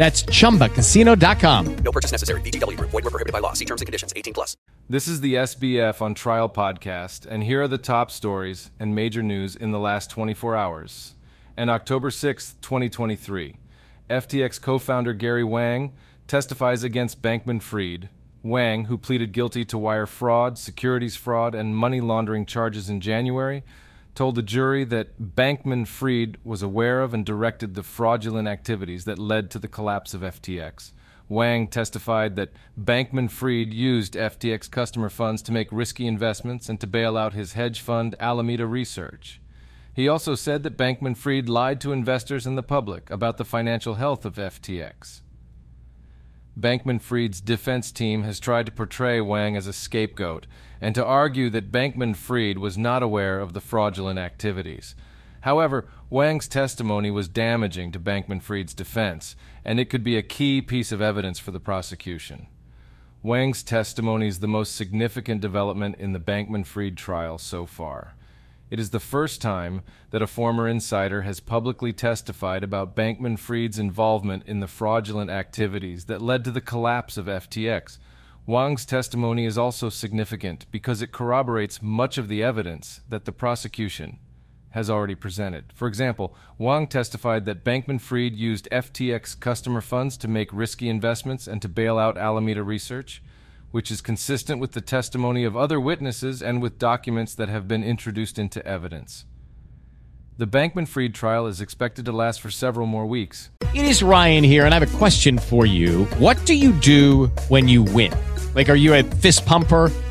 That's ChumbaCasino.com. No purchase necessary. VGW. Void were prohibited by law. See terms and conditions. 18 plus. This is the SBF on Trial podcast, and here are the top stories and major news in the last 24 hours. And October 6th, 2023, FTX co founder Gary Wang testifies against Bankman Fried. Wang, who pleaded guilty to wire fraud, securities fraud, and money laundering charges in January, told the jury that Bankman Fried was aware of and directed the fraudulent activities that led to the collapse of FTX. Wang testified that Bankman Fried used FTX customer funds to make risky investments and to bail out his hedge fund Alameda Research. He also said that Bankman Fried lied to investors and the public about the financial health of FTX. Bankman Fried's defense team has tried to portray Wang as a scapegoat and to argue that Bankman Fried was not aware of the fraudulent activities. However, Wang's testimony was damaging to Bankman Fried's defense, and it could be a key piece of evidence for the prosecution. Wang's testimony is the most significant development in the Bankman Fried trial so far. It is the first time that a former insider has publicly testified about Bankman Fried's involvement in the fraudulent activities that led to the collapse of FTX. Wang's testimony is also significant because it corroborates much of the evidence that the prosecution has already presented. For example, Wang testified that Bankman Fried used FTX customer funds to make risky investments and to bail out Alameda Research which is consistent with the testimony of other witnesses and with documents that have been introduced into evidence. The Bankman Fried trial is expected to last for several more weeks. It is Ryan here, and I have a question for you. What do you do when you win? Like, are you a fist pumper?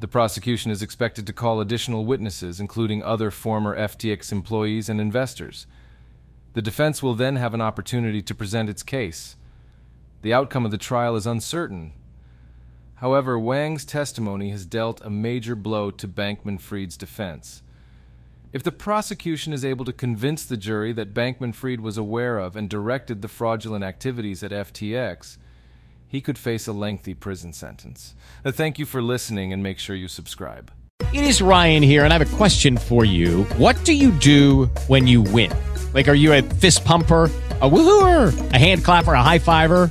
The prosecution is expected to call additional witnesses, including other former FTX employees and investors. The defense will then have an opportunity to present its case. The outcome of the trial is uncertain. However, Wang's testimony has dealt a major blow to Bankman Fried's defense. If the prosecution is able to convince the jury that Bankman Fried was aware of and directed the fraudulent activities at FTX, he could face a lengthy prison sentence. Uh, thank you for listening and make sure you subscribe. It is Ryan here, and I have a question for you. What do you do when you win? Like, are you a fist pumper, a woohooer, a hand clapper, a high fiver?